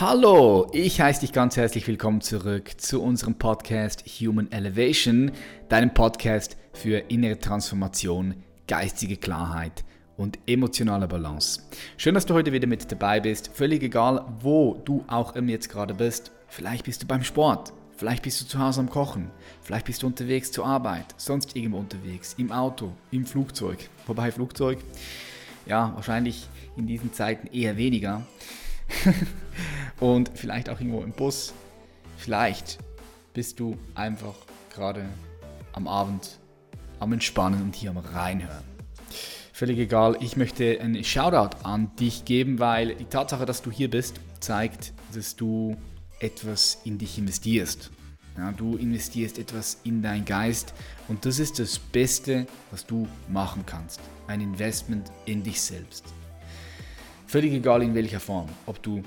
Hallo, ich heiße dich ganz herzlich willkommen zurück zu unserem Podcast Human Elevation, deinem Podcast für innere Transformation, geistige Klarheit und emotionale Balance. Schön, dass du heute wieder mit dabei bist. Völlig egal, wo du auch immer jetzt gerade bist. Vielleicht bist du beim Sport, vielleicht bist du zu Hause am Kochen, vielleicht bist du unterwegs zur Arbeit, sonst irgendwo unterwegs, im Auto, im Flugzeug. Wobei Flugzeug, ja, wahrscheinlich in diesen Zeiten eher weniger. und vielleicht auch irgendwo im Bus. Vielleicht bist du einfach gerade am Abend am Entspannen und hier am Reinhören. Völlig egal, ich möchte einen Shoutout an dich geben, weil die Tatsache, dass du hier bist, zeigt, dass du etwas in dich investierst. Ja, du investierst etwas in deinen Geist und das ist das Beste, was du machen kannst. Ein Investment in dich selbst. Völlig egal in welcher Form. Ob du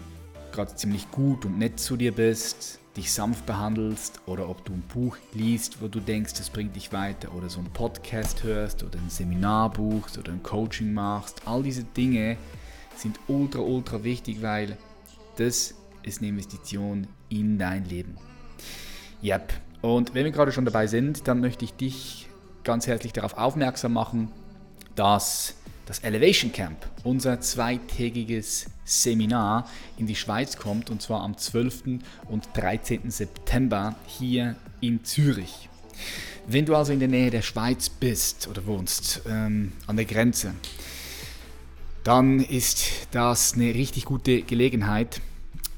gerade ziemlich gut und nett zu dir bist, dich sanft behandelst oder ob du ein Buch liest, wo du denkst, das bringt dich weiter oder so ein Podcast hörst oder ein Seminar buchst oder ein Coaching machst. All diese Dinge sind ultra, ultra wichtig, weil das ist eine Investition in dein Leben. Yep. Und wenn wir gerade schon dabei sind, dann möchte ich dich ganz herzlich darauf aufmerksam machen, dass das Elevation Camp, unser zweitägiges Seminar in die Schweiz kommt und zwar am 12. und 13. September hier in Zürich. Wenn du also in der Nähe der Schweiz bist oder wohnst, ähm, an der Grenze, dann ist das eine richtig gute Gelegenheit,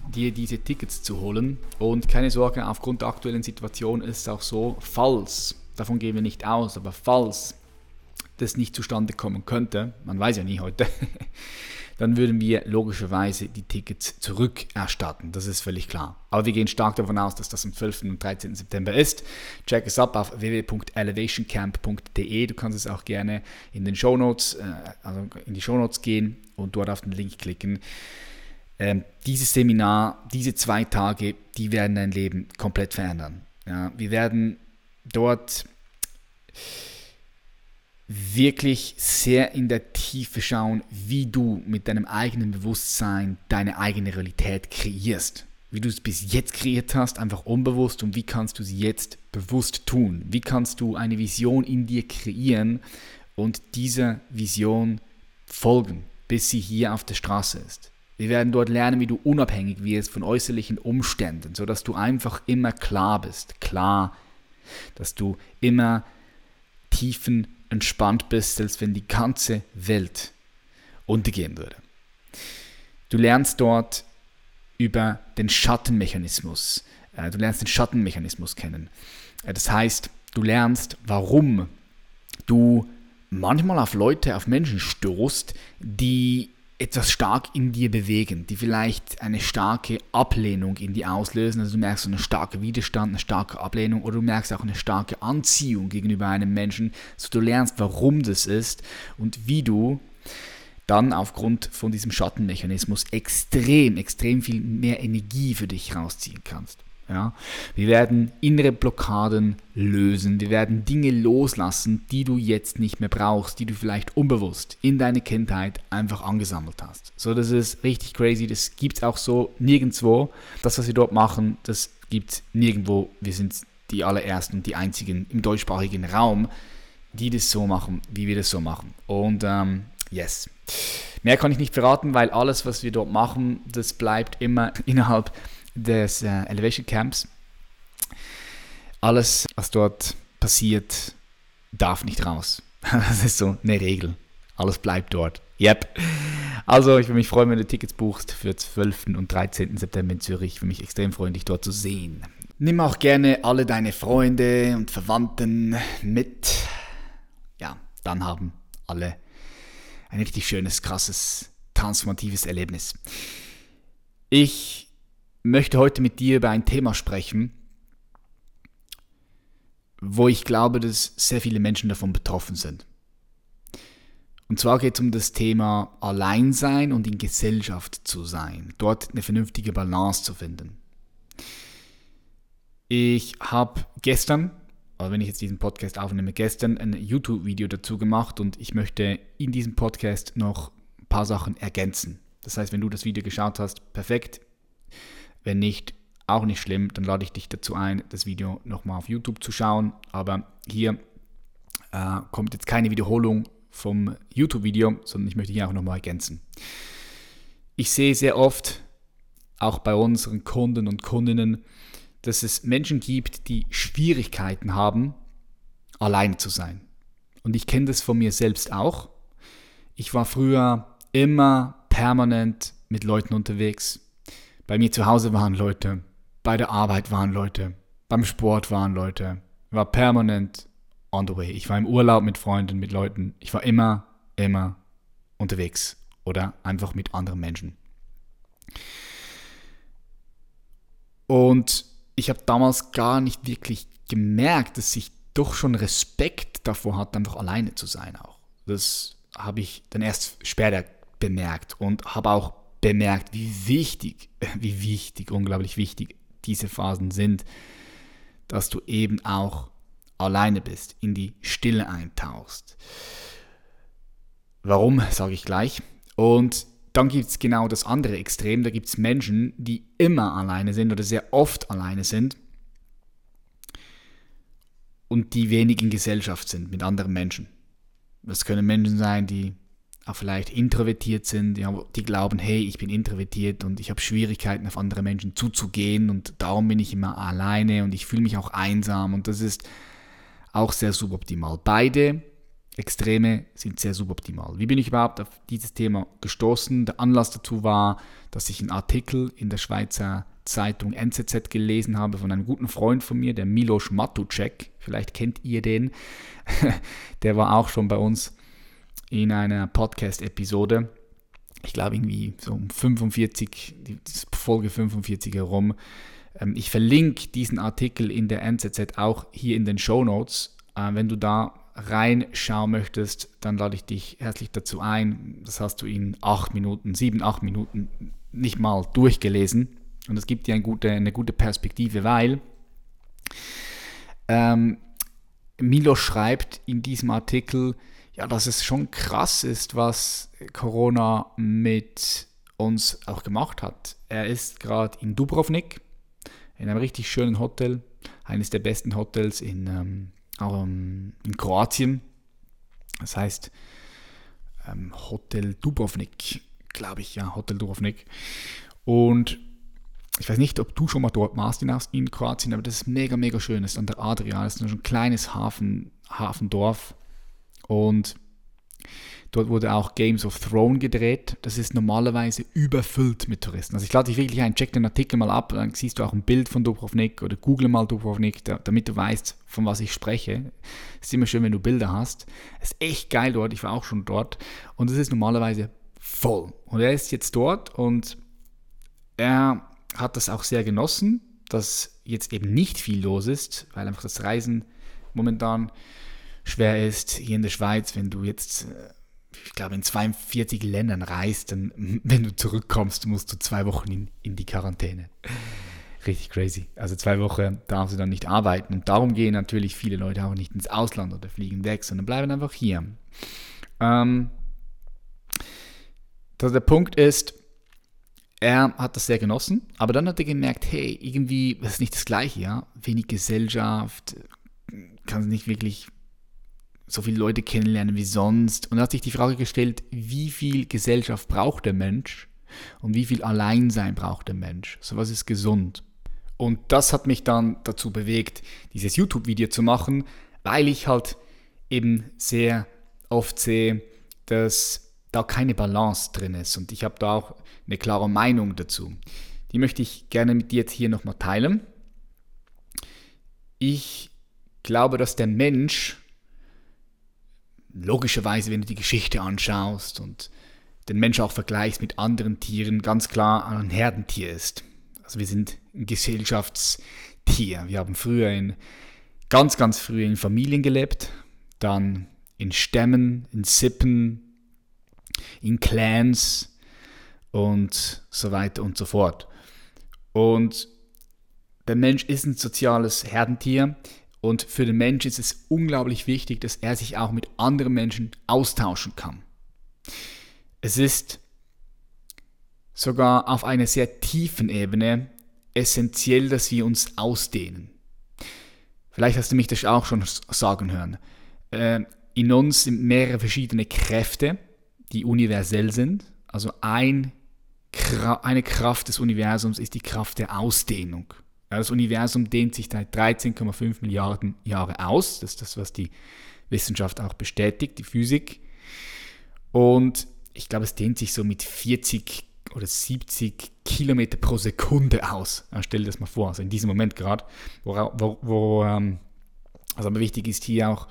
dir diese Tickets zu holen. Und keine Sorge, aufgrund der aktuellen Situation ist es auch so, falls, davon gehen wir nicht aus, aber falls das nicht zustande kommen könnte, man weiß ja nie heute, dann würden wir logischerweise die Tickets zurückerstatten. Das ist völlig klar. Aber wir gehen stark davon aus, dass das am 12. und 13. September ist. Check es ab auf www.elevationcamp.de. Du kannst es auch gerne in den Shownotes, äh, also in die Shownotes gehen und dort auf den Link klicken. Ähm, dieses Seminar, diese zwei Tage, die werden dein Leben komplett verändern. Wir werden dort wirklich sehr in der Tiefe schauen, wie du mit deinem eigenen Bewusstsein deine eigene Realität kreierst. Wie du es bis jetzt kreiert hast, einfach unbewusst und wie kannst du sie jetzt bewusst tun? Wie kannst du eine Vision in dir kreieren und dieser Vision folgen, bis sie hier auf der Straße ist? Wir werden dort lernen, wie du unabhängig wirst von äußerlichen Umständen, sodass du einfach immer klar bist, klar, dass du immer tiefen entspannt bist, selbst wenn die ganze Welt untergehen würde. Du lernst dort über den Schattenmechanismus. Äh, du lernst den Schattenmechanismus kennen. Äh, das heißt, du lernst, warum du manchmal auf Leute, auf Menschen stoßt, die etwas stark in dir bewegen, die vielleicht eine starke Ablehnung in dir auslösen. Also du merkst so einen starken Widerstand, eine starke Ablehnung oder du merkst auch eine starke Anziehung gegenüber einem Menschen, so du lernst, warum das ist und wie du dann aufgrund von diesem Schattenmechanismus extrem, extrem viel mehr Energie für dich rausziehen kannst. Ja? Wir werden innere Blockaden lösen. Wir werden Dinge loslassen, die du jetzt nicht mehr brauchst, die du vielleicht unbewusst in deiner Kindheit einfach angesammelt hast. So, das ist richtig crazy. Das gibt es auch so nirgendwo. Das, was wir dort machen, das gibt es nirgendwo. Wir sind die allerersten und die einzigen im deutschsprachigen Raum, die das so machen, wie wir das so machen. Und ähm, yes. Mehr kann ich nicht verraten, weil alles, was wir dort machen, das bleibt immer innerhalb des äh, Elevation Camps. Alles, was dort passiert, darf nicht raus. Das ist so eine Regel. Alles bleibt dort. Yep. Also, ich würde mich freuen, wenn du Tickets buchst für 12. und 13. September in Zürich. Ich würde mich extrem freuen, dich dort zu sehen. Nimm auch gerne alle deine Freunde und Verwandten mit. Ja, dann haben alle ein richtig schönes, krasses, transformatives Erlebnis. Ich möchte heute mit dir über ein Thema sprechen, wo ich glaube, dass sehr viele Menschen davon betroffen sind. Und zwar geht es um das Thema Alleinsein und in Gesellschaft zu sein, dort eine vernünftige Balance zu finden. Ich habe gestern, also wenn ich jetzt diesen Podcast aufnehme, gestern ein YouTube-Video dazu gemacht und ich möchte in diesem Podcast noch ein paar Sachen ergänzen. Das heißt, wenn du das Video geschaut hast, perfekt, Wenn nicht, auch nicht schlimm, dann lade ich dich dazu ein, das Video nochmal auf YouTube zu schauen. Aber hier äh, kommt jetzt keine Wiederholung vom YouTube-Video, sondern ich möchte hier auch nochmal ergänzen. Ich sehe sehr oft, auch bei unseren Kunden und Kundinnen, dass es Menschen gibt, die Schwierigkeiten haben, alleine zu sein. Und ich kenne das von mir selbst auch. Ich war früher immer permanent mit Leuten unterwegs. Bei mir zu Hause waren Leute, bei der Arbeit waren Leute, beim Sport waren Leute. Ich war permanent on the way. Ich war im Urlaub mit Freunden, mit Leuten. Ich war immer, immer unterwegs oder einfach mit anderen Menschen. Und ich habe damals gar nicht wirklich gemerkt, dass ich doch schon Respekt davor hatte, einfach alleine zu sein auch. Das habe ich dann erst später bemerkt und habe auch bemerkt, wie wichtig, wie wichtig, unglaublich wichtig diese Phasen sind, dass du eben auch alleine bist, in die Stille eintauchst. Warum, sage ich gleich. Und dann gibt es genau das andere Extrem. Da gibt es Menschen, die immer alleine sind oder sehr oft alleine sind und die wenig in Gesellschaft sind mit anderen Menschen. Das können Menschen sein, die auch vielleicht introvertiert sind, die, die glauben, hey, ich bin introvertiert und ich habe Schwierigkeiten auf andere Menschen zuzugehen und darum bin ich immer alleine und ich fühle mich auch einsam und das ist auch sehr suboptimal. Beide Extreme sind sehr suboptimal. Wie bin ich überhaupt auf dieses Thema gestoßen? Der Anlass dazu war, dass ich einen Artikel in der Schweizer Zeitung NZZ gelesen habe von einem guten Freund von mir, der Milos Matucek. Vielleicht kennt ihr den. der war auch schon bei uns in einer Podcast-Episode. Ich glaube irgendwie so um 45, die Folge 45 herum. Ähm, ich verlinke diesen Artikel in der NZZ auch hier in den Show Notes. Äh, wenn du da reinschauen möchtest, dann lade ich dich herzlich dazu ein. Das hast du in acht Minuten, sieben, acht Minuten nicht mal durchgelesen. Und das gibt dir eine gute, eine gute Perspektive, weil ähm, Milo schreibt in diesem Artikel, ja, dass es schon krass ist, was Corona mit uns auch gemacht hat. Er ist gerade in Dubrovnik, in einem richtig schönen Hotel, eines der besten Hotels in, ähm, ähm, in Kroatien. Das heißt ähm, Hotel Dubrovnik, glaube ich, ja, Hotel Dubrovnik. Und ich weiß nicht, ob du schon mal dort warst in Kroatien, aber das ist mega, mega schön. Das ist an der Adria, das ist ein kleines Hafen, Hafendorf und dort wurde auch Games of Thrones gedreht. Das ist normalerweise überfüllt mit Touristen. Also ich lade dich wirklich ein, check den Artikel mal ab, dann siehst du auch ein Bild von Dubrovnik oder google mal Dubrovnik, damit du weißt, von was ich spreche. Ist immer schön, wenn du Bilder hast. Ist echt geil dort, ich war auch schon dort und es ist normalerweise voll. Und er ist jetzt dort und er hat das auch sehr genossen, dass jetzt eben nicht viel los ist, weil einfach das Reisen momentan schwer ist. Hier in der Schweiz, wenn du jetzt, äh, ich glaube, in 42 Ländern reist, dann, wenn du zurückkommst, musst du zwei Wochen in, in die Quarantäne. Richtig crazy. Also zwei Wochen darfst du dann nicht arbeiten. Und darum gehen natürlich viele Leute auch nicht ins Ausland oder fliegen weg, sondern bleiben einfach hier. Ähm, der Punkt ist, er hat das sehr genossen, aber dann hat er gemerkt, hey, irgendwie, das ist nicht das Gleiche, ja. Wenig Gesellschaft, kann nicht wirklich so viele Leute kennenlernen wie sonst. Und er hat sich die Frage gestellt, wie viel Gesellschaft braucht der Mensch und wie viel Alleinsein braucht der Mensch? So was ist gesund? Und das hat mich dann dazu bewegt, dieses YouTube-Video zu machen, weil ich halt eben sehr oft sehe, dass da keine Balance drin ist. Und ich habe da auch eine klare Meinung dazu. Die möchte ich gerne mit dir jetzt hier nochmal teilen. Ich glaube, dass der Mensch logischerweise, wenn du die Geschichte anschaust und den Mensch auch vergleichst mit anderen Tieren, ganz klar ein Herdentier ist. Also wir sind ein Gesellschaftstier. Wir haben früher in, ganz, ganz früh in Familien gelebt, dann in Stämmen, in Sippen, in Clans und so weiter und so fort. Und der Mensch ist ein soziales Herdentier. Und für den Mensch ist es unglaublich wichtig, dass er sich auch mit anderen Menschen austauschen kann. Es ist sogar auf einer sehr tiefen Ebene essentiell, dass wir uns ausdehnen. Vielleicht hast du mich das auch schon sagen hören. Äh, in uns sind mehrere verschiedene Kräfte, die universell sind. Also ein, eine Kraft des Universums ist die Kraft der Ausdehnung. Das Universum dehnt sich seit 13,5 Milliarden Jahre aus. Das ist das, was die Wissenschaft auch bestätigt, die Physik. Und ich glaube, es dehnt sich so mit 40 oder 70 Kilometer pro Sekunde aus. Stell dir das mal vor, also in diesem Moment gerade, wo, wo, wo also aber wichtig ist hier auch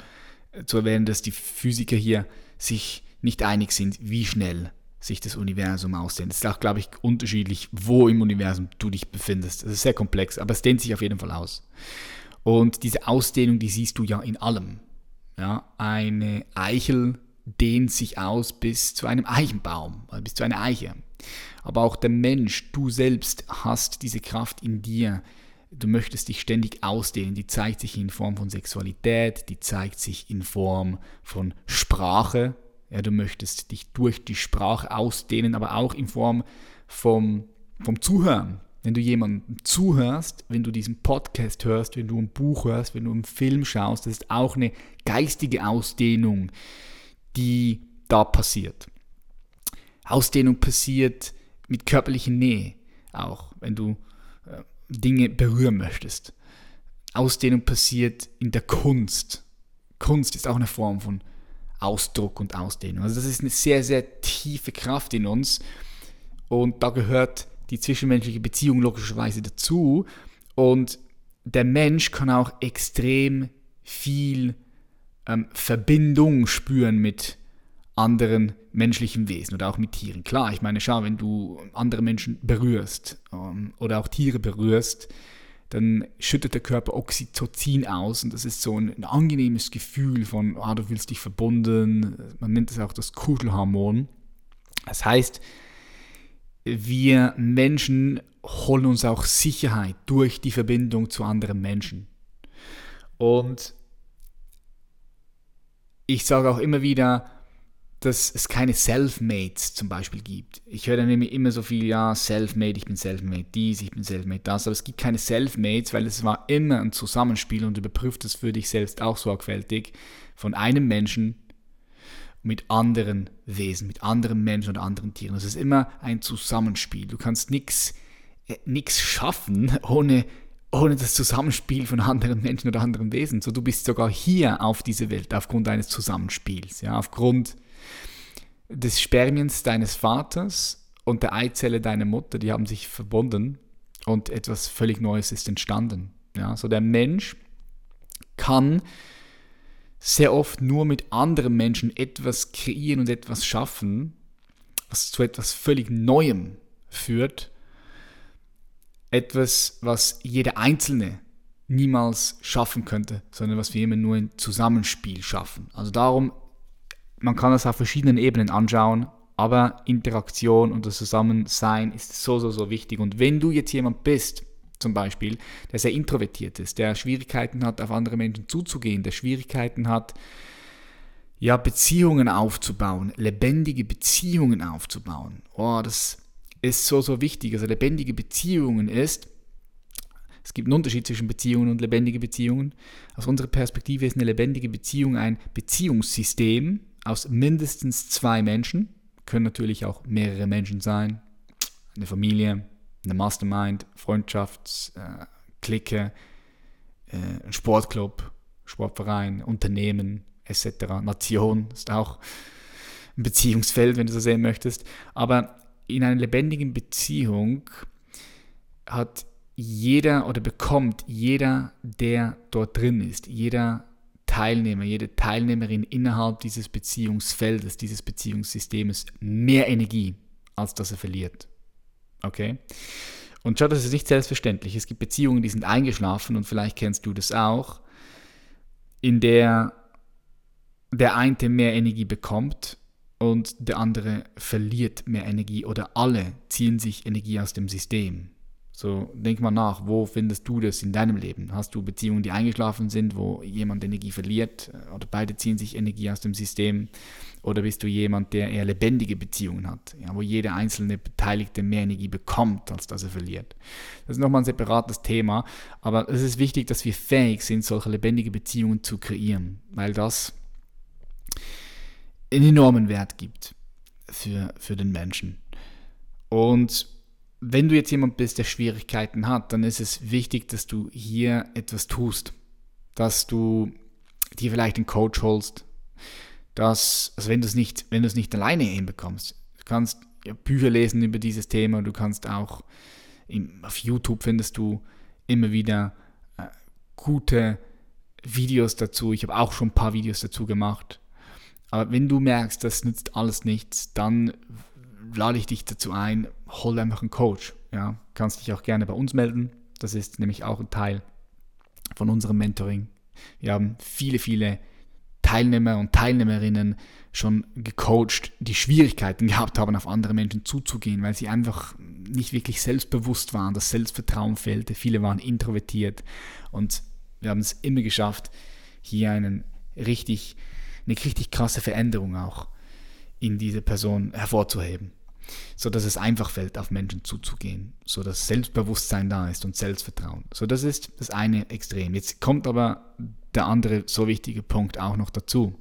äh, zu erwähnen, dass die Physiker hier sich nicht einig sind, wie schnell sich das Universum ausdehnt. Es ist auch, glaube ich, unterschiedlich, wo im Universum du dich befindest. Das ist sehr komplex, aber es dehnt sich auf jeden Fall aus. Und diese Ausdehnung, die siehst du ja in allem. Ja, eine Eichel dehnt sich aus bis zu einem Eichenbaum, bis zu einer Eiche. Aber auch der Mensch, du selbst hast diese Kraft in dir. Du möchtest dich ständig ausdehnen. Die zeigt sich in Form von Sexualität, die zeigt sich in Form von Sprache. Ja, du möchtest dich durch die Sprache ausdehnen, aber auch in Form vom, vom Zuhören. Wenn du jemandem zuhörst, wenn du diesen Podcast hörst, wenn du ein Buch hörst, wenn du einen Film schaust, das ist auch eine geistige Ausdehnung, die da passiert. Ausdehnung passiert mit körperlicher Nähe auch, wenn du äh, Dinge berühren möchtest. Ausdehnung passiert in der Kunst. Kunst ist auch eine Form von Ausdruck und Ausdehnung. Also das ist eine sehr, sehr tiefe Kraft in uns und da gehört die zwischenmenschliche Beziehung logischerweise dazu und der Mensch kann auch extrem viel ähm, Verbindung spüren mit anderen menschlichen Wesen oder auch mit Tieren. Klar, ich meine, schau, wenn du andere Menschen berührst ähm, oder auch Tiere berührst, dann schüttet der Körper Oxytocin aus und das ist so ein, ein angenehmes Gefühl von, ah, du fühlst dich verbunden. Man nennt es auch das Kuschelhormon. Das heißt, wir Menschen holen uns auch Sicherheit durch die Verbindung zu anderen Menschen. Und ich sage auch immer wieder, dass es keine Selfmates zum Beispiel gibt. Ich höre dann immer so viel, ja, Selfmade, ich bin Selfmade dies, ich bin Selfmade das, aber es gibt keine Selfmates, weil es war immer ein Zusammenspiel und überprüft das für dich selbst auch sorgfältig von einem Menschen mit anderen Wesen, mit anderen Menschen und anderen Tieren. Es ist immer ein Zusammenspiel. Du kannst nichts äh, schaffen ohne ohne das Zusammenspiel von anderen Menschen oder anderen Wesen. So, du bist sogar hier auf dieser Welt aufgrund eines Zusammenspiels, ja, aufgrund des Spermiens deines Vaters und der Eizelle deiner Mutter, die haben sich verbunden und etwas völlig Neues ist entstanden. Ja, so der Mensch kann sehr oft nur mit anderen Menschen etwas kreieren und etwas schaffen, was zu etwas völlig Neuem führt. Etwas, was jeder Einzelne niemals schaffen könnte, sondern was wir immer nur in Zusammenspiel schaffen. Also darum man kann das auf verschiedenen Ebenen anschauen, aber Interaktion und das Zusammensein ist so, so, so wichtig. Und wenn du jetzt jemand bist, zum Beispiel, der sehr introvertiert ist, der Schwierigkeiten hat, auf andere Menschen zuzugehen, der Schwierigkeiten hat, ja, Beziehungen aufzubauen, lebendige Beziehungen aufzubauen. Oh, das ist so, so wichtig. Also lebendige Beziehungen ist, es gibt einen Unterschied zwischen Beziehungen und lebendige Beziehungen. Aus unserer Perspektive ist eine lebendige Beziehung ein Beziehungssystem, aus mindestens zwei Menschen, können natürlich auch mehrere Menschen sein, eine Familie, eine Mastermind, Freundschaftsklicke, äh, äh, ein Sportclub, Sportverein, Unternehmen etc., Nation ist auch ein Beziehungsfeld, wenn du so sehen möchtest. Aber in einer lebendigen Beziehung hat jeder oder bekommt jeder, der dort drin ist, jeder Teilnehmer, jede Teilnehmerin innerhalb dieses Beziehungsfeldes, dieses Beziehungssystems mehr Energie, als dass er verliert. Okay? Und schau, das ist nicht selbstverständlich. Es gibt Beziehungen, die sind eingeschlafen und vielleicht kennst du das auch, in der der eine mehr Energie bekommt und der andere verliert mehr Energie oder alle ziehen sich Energie aus dem System. So, denk mal nach, wo findest du das in deinem Leben? Hast du Beziehungen, die eingeschlafen sind, wo jemand Energie verliert äh, oder beide ziehen sich Energie aus dem System? Oder bist du jemand, der eher lebendige Beziehungen hat, ja, wo jeder einzelne Beteiligte mehr Energie bekommt, als dass er verliert? Das ist nochmal ein separates Thema, aber es ist wichtig, dass wir fähig sind, solche lebendige Beziehungen zu kreieren, weil das einen enormen Wert gibt für, für den Menschen. Und wenn du jetzt jemand bist, der Schwierigkeiten hat, dann ist es wichtig, dass du hier etwas tust. Dass du dir vielleicht einen Coach holst. Dass, also wenn du es nicht, wenn du es nicht alleine hinbekommst, du kannst Bücher lesen über dieses Thema, du kannst auch im, auf YouTube findest du immer wieder äh, gute Videos dazu. Ich habe auch schon ein paar Videos dazu gemacht. Aber wenn du merkst, das nützt alles nichts, dann lade ich dich dazu ein, hol einfach einen Coach. Ja, kannst dich auch gerne bei uns melden. Das ist nämlich auch ein Teil von unserem Mentoring. Wir haben viele, viele Teilnehmer und Teilnehmerinnen schon gecoacht, die Schwierigkeiten gehabt haben, auf andere Menschen zuzugehen, weil sie einfach nicht wirklich selbstbewusst waren, das Selbstvertrauen fehlte. Viele waren introvertiert und wir haben es immer geschafft, hier einen richtig, eine richtig krasse Veränderung auch in diese Person hervorzuheben so dass es einfach fällt, auf Menschen zuzugehen, so dass Selbstbewusstsein da ist und Selbstvertrauen. So das ist das eine Extrem. Jetzt kommt aber der andere so wichtige Punkt auch noch dazu.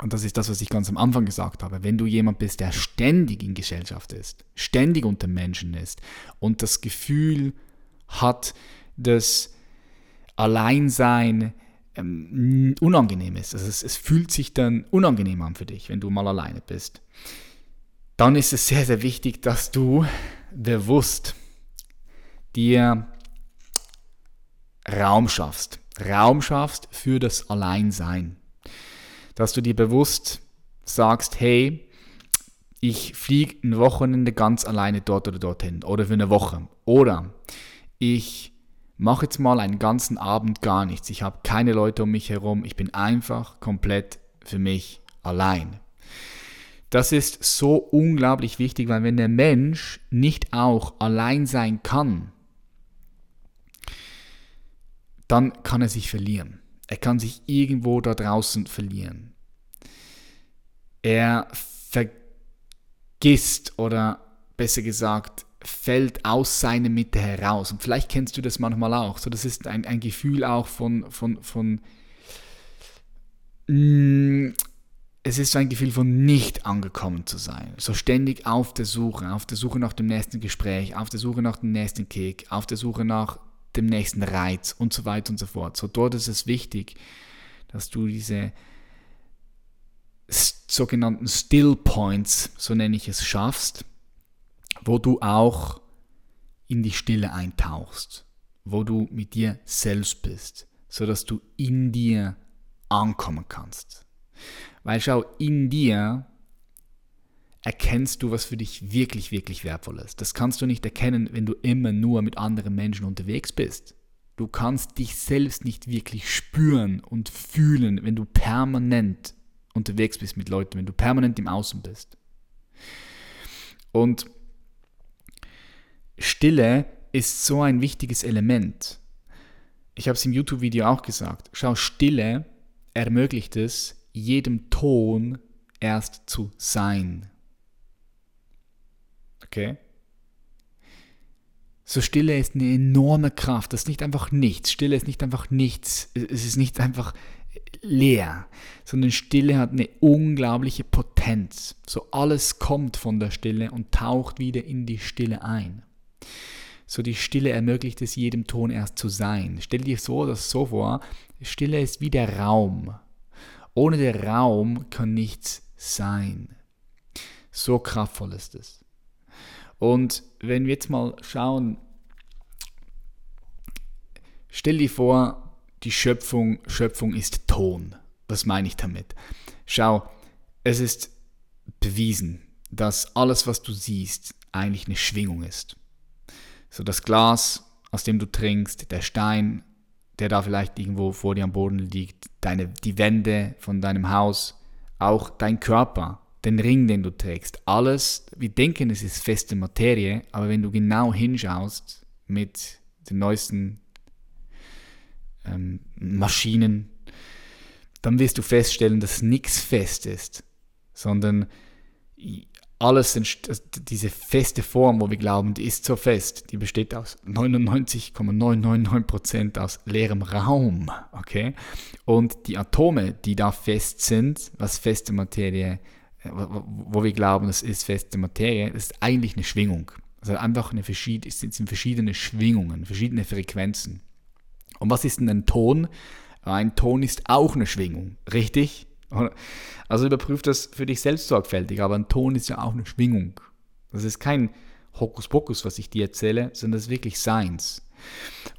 Und das ist das, was ich ganz am Anfang gesagt habe. Wenn du jemand bist, der ständig in Gesellschaft ist, ständig unter Menschen ist und das Gefühl hat, dass Alleinsein ähm, unangenehm ist. Also es, es fühlt sich dann unangenehm an für dich, wenn du mal alleine bist dann ist es sehr, sehr wichtig, dass du bewusst dir Raum schaffst. Raum schaffst für das Alleinsein. Dass du dir bewusst sagst, hey, ich fliege ein Wochenende ganz alleine dort oder dorthin oder für eine Woche. Oder ich mache jetzt mal einen ganzen Abend gar nichts. Ich habe keine Leute um mich herum. Ich bin einfach komplett für mich allein. Das ist so unglaublich wichtig, weil wenn der Mensch nicht auch allein sein kann, dann kann er sich verlieren. Er kann sich irgendwo da draußen verlieren. Er vergisst oder besser gesagt fällt aus seiner Mitte heraus. Und vielleicht kennst du das manchmal auch. So, das ist ein, ein Gefühl auch von, von, von mm, es ist so ein Gefühl von nicht angekommen zu sein. So ständig auf der Suche, auf der Suche nach dem nächsten Gespräch, auf der Suche nach dem nächsten Kick, auf der Suche nach dem nächsten Reiz und so weiter und so fort. So dort ist es wichtig, dass du diese sogenannten Still Points, so nenne ich es, schaffst, wo du auch in die Stille eintauchst, wo du mit dir selbst bist, sodass du in dir ankommen kannst. Weil schau, in dir erkennst du, was für dich wirklich, wirklich wertvoll ist. Das kannst du nicht erkennen, wenn du immer nur mit anderen Menschen unterwegs bist. Du kannst dich selbst nicht wirklich spüren und fühlen, wenn du permanent unterwegs bist mit Leuten, wenn du permanent im Außen bist. Und Stille ist so ein wichtiges Element. Ich habe es im YouTube-Video auch gesagt. Schau, Stille ermöglicht es, jedem Ton erst zu sein. Okay? So Stille ist eine enorme Kraft. Das ist nicht einfach nichts. Stille ist nicht einfach nichts. Es ist nicht einfach leer, sondern Stille hat eine unglaubliche Potenz. So alles kommt von der Stille und taucht wieder in die Stille ein. So die Stille ermöglicht es jedem Ton erst zu sein. Stell dir so das so vor, Stille ist wie der Raum. Ohne den Raum kann nichts sein. So kraftvoll ist es. Und wenn wir jetzt mal schauen, stell dir vor, die Schöpfung, Schöpfung ist Ton. Was meine ich damit? Schau, es ist bewiesen, dass alles, was du siehst, eigentlich eine Schwingung ist. So das Glas, aus dem du trinkst, der Stein, der da vielleicht irgendwo vor dir am Boden liegt, deine, die Wände von deinem Haus, auch dein Körper, den Ring, den du trägst, alles, wir denken, es ist feste Materie, aber wenn du genau hinschaust mit den neuesten ähm, Maschinen, dann wirst du feststellen, dass nichts fest ist, sondern alles, diese feste Form, wo wir glauben, die ist so fest, die besteht aus 99,999% aus leerem Raum, okay? Und die Atome, die da fest sind, was feste Materie, äh, wo wir glauben, das ist feste Materie, das ist eigentlich eine Schwingung. Also einfach eine verschiedene, es sind verschiedene Schwingungen, verschiedene Frequenzen. Und was ist denn ein Ton? Ein Ton ist auch eine Schwingung, richtig? Also überprüf das für dich selbst sorgfältig, aber ein Ton ist ja auch eine Schwingung. Das ist kein Hokuspokus, was ich dir erzähle, sondern das ist wirklich Seins.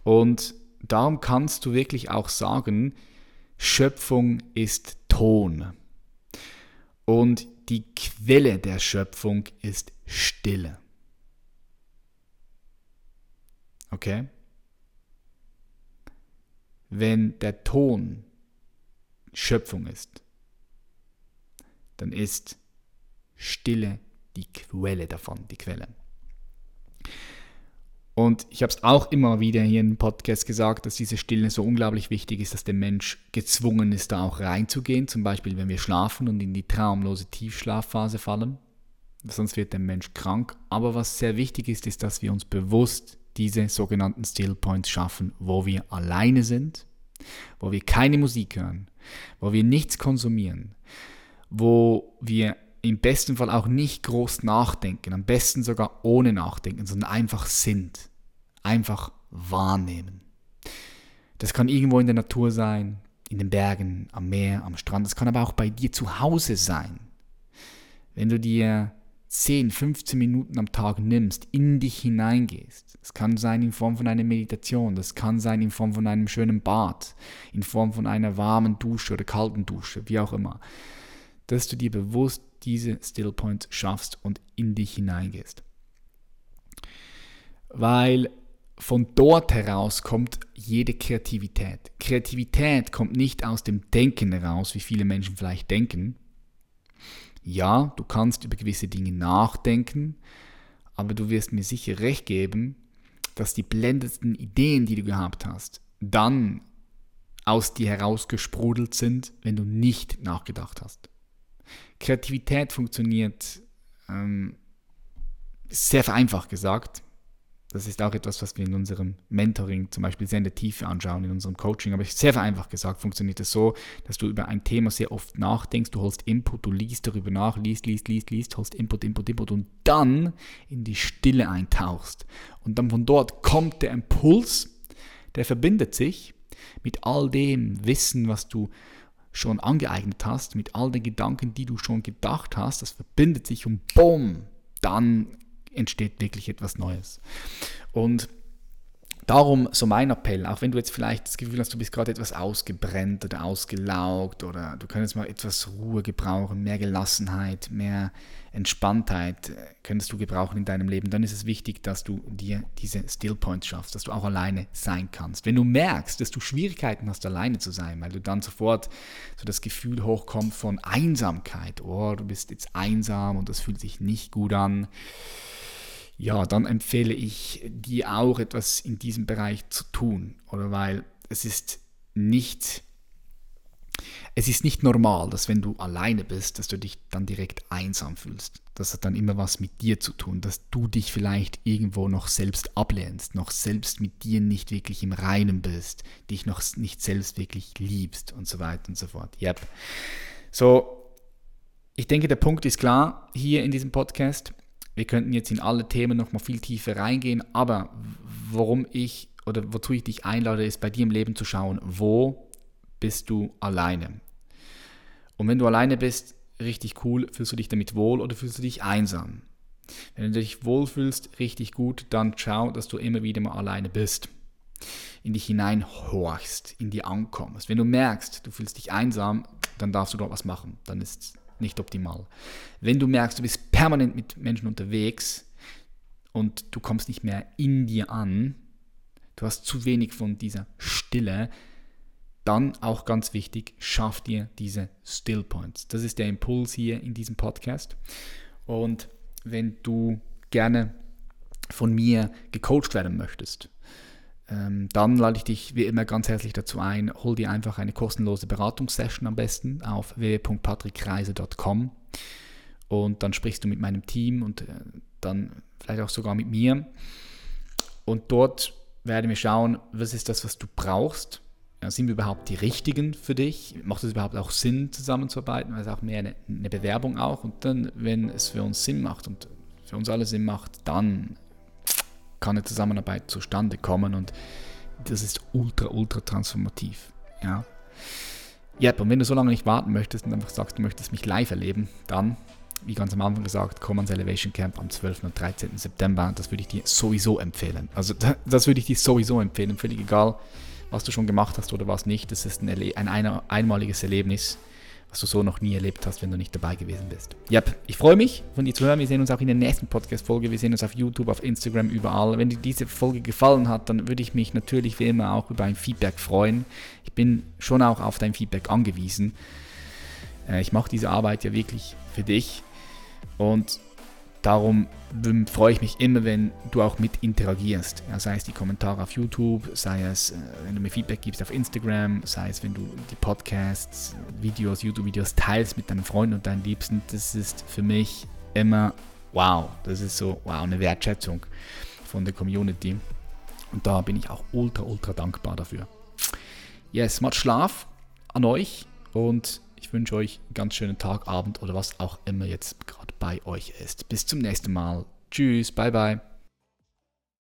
Und darum kannst du wirklich auch sagen, Schöpfung ist Ton. Und die Quelle der Schöpfung ist Stille. Okay? Wenn der Ton Schöpfung ist, dann ist Stille die Quelle davon, die Quelle. Und ich habe es auch immer wieder hier im Podcast gesagt, dass diese Stille so unglaublich wichtig ist, dass der Mensch gezwungen ist, da auch reinzugehen. Zum Beispiel, wenn wir schlafen und in die traumlose Tiefschlafphase fallen. Sonst wird der Mensch krank. Aber was sehr wichtig ist, ist, dass wir uns bewusst diese sogenannten Still Points schaffen, wo wir alleine sind, wo wir keine Musik hören, wo wir nichts konsumieren, wo wir im besten Fall auch nicht groß nachdenken, am besten sogar ohne nachdenken, sondern einfach sind, einfach wahrnehmen. Das kann irgendwo in der Natur sein, in den Bergen, am Meer, am Strand, das kann aber auch bei dir zu Hause sein. Wenn du dir 10, 15 Minuten am Tag nimmst, in dich hineingehst. Das kann sein in Form von einer Meditation, das kann sein in Form von einem schönen Bad, in Form von einer warmen Dusche oder kalten Dusche, wie auch immer dass du dir bewusst diese Still Points schaffst und in dich hineingehst. Weil von dort heraus kommt jede Kreativität. Kreativität kommt nicht aus dem Denken heraus, wie viele Menschen vielleicht denken. Ja, du kannst über gewisse Dinge nachdenken, aber du wirst mir sicher recht geben, dass die blendendsten Ideen, die du gehabt hast, dann aus dir herausgesprudelt sind, wenn du nicht nachgedacht hast. Kreativität funktioniert ähm, sehr vereinfacht gesagt. Das ist auch etwas, was wir in unserem Mentoring zum Beispiel sehr in der Tiefe anschauen, in unserem Coaching. Aber sehr vereinfacht gesagt funktioniert es so, dass du über ein Thema sehr oft nachdenkst, du holst Input, du liest darüber nach, liest, liest, liest, liest, holst Input, Input, Input und dann in die Stille eintauchst. Und dann von dort kommt der Impuls, der verbindet sich mit all dem Wissen, was du schon angeeignet hast, mit all den Gedanken, die du schon gedacht hast, das verbindet sich und boom, dann entsteht wirklich etwas Neues. Und Darum so mein Appell, auch wenn du jetzt vielleicht das Gefühl hast, du bist gerade etwas ausgebrennt oder ausgelaugt oder du könntest mal etwas Ruhe gebrauchen, mehr Gelassenheit, mehr Entspanntheit äh, könntest du gebrauchen in deinem Leben, dann ist es wichtig, dass du dir diese Still Points schaffst, dass du auch alleine sein kannst. Wenn du merkst, dass du Schwierigkeiten hast, alleine zu sein, weil du dann sofort so das Gefühl hochkommt von Einsamkeit, oh, du bist jetzt einsam und das fühlt sich nicht gut an, ja, dann empfehle ich dir auch etwas in diesem Bereich zu tun. Oder weil es ist nicht, es ist nicht normal, dass wenn du alleine bist, dass du dich dann direkt einsam fühlst. Das hat dann immer was mit dir zu tun, dass du dich vielleicht irgendwo noch selbst ablehnst, noch selbst mit dir nicht wirklich im Reinen bist, dich noch nicht selbst wirklich liebst und so weiter und so fort. Yep. So, ich denke, der Punkt ist klar hier in diesem Podcast. Wir könnten jetzt in alle Themen noch mal viel tiefer reingehen, aber warum ich oder wozu ich dich einlade, ist bei dir im Leben zu schauen, wo bist du alleine? Und wenn du alleine bist, richtig cool, fühlst du dich damit wohl oder fühlst du dich einsam? Wenn du dich wohlfühlst, richtig gut, dann schau, dass du immer wieder mal alleine bist. In dich hineinhorchst, in dir ankommst. Wenn du merkst, du fühlst dich einsam, dann darfst du dort was machen. Dann ist nicht optimal. Wenn du merkst, du bist permanent mit Menschen unterwegs und du kommst nicht mehr in dir an, du hast zu wenig von dieser Stille, dann auch ganz wichtig, schaff dir diese Still Points. Das ist der Impuls hier in diesem Podcast. Und wenn du gerne von mir gecoacht werden möchtest, dann lade ich dich wie immer ganz herzlich dazu ein, hol dir einfach eine kostenlose Beratungssession am besten auf www.patrickreise.com und dann sprichst du mit meinem Team und äh, dann vielleicht auch sogar mit mir und dort werden wir schauen, was ist das, was du brauchst. Ja, sind wir überhaupt die Richtigen für dich? Macht es überhaupt auch Sinn, zusammenzuarbeiten? Weil es auch mehr eine, eine Bewerbung auch. Und dann, wenn es für uns Sinn macht und für uns alle Sinn macht, dann kann eine Zusammenarbeit zustande kommen und das ist ultra, ultra transformativ. Ja. Ja, und wenn du so lange nicht warten möchtest und einfach sagst, du möchtest mich live erleben, dann, wie ganz am Anfang gesagt, komm ans Elevation Camp am 12. und 13. September. Das würde ich dir sowieso empfehlen. Also das würde ich dir sowieso empfehlen, völlig egal, was du schon gemacht hast oder was nicht. Das ist ein, ein einmaliges Erlebnis was du so noch nie erlebt hast, wenn du nicht dabei gewesen bist. Yep, ich freue mich, von dir zu hören. Wir sehen uns auch in der nächsten Podcast-Folge. Wir sehen uns auf YouTube, auf Instagram, überall. Wenn dir diese Folge gefallen hat, dann würde ich mich natürlich wie immer auch über ein Feedback freuen. Ich bin schon auch auf dein Feedback angewiesen. Äh, ich mache diese Arbeit ja wirklich für dich. Und Darum freue ich mich immer, wenn du auch mit interagierst. Ja, sei es die Kommentare auf YouTube, sei es, äh, wenn du mir Feedback gibst auf Instagram, sei es, wenn du die Podcasts, Videos, YouTube-Videos teilst mit deinen Freunden und deinen Liebsten. Das ist für mich immer wow. Das ist so wow, eine Wertschätzung von der Community. Und da bin ich auch ultra, ultra dankbar dafür. Yes, macht Schlaf an euch und ich wünsche euch einen ganz schönen Tag, Abend oder was auch immer jetzt gerade bei euch ist. Bis zum nächsten Mal. Tschüss, bye bye.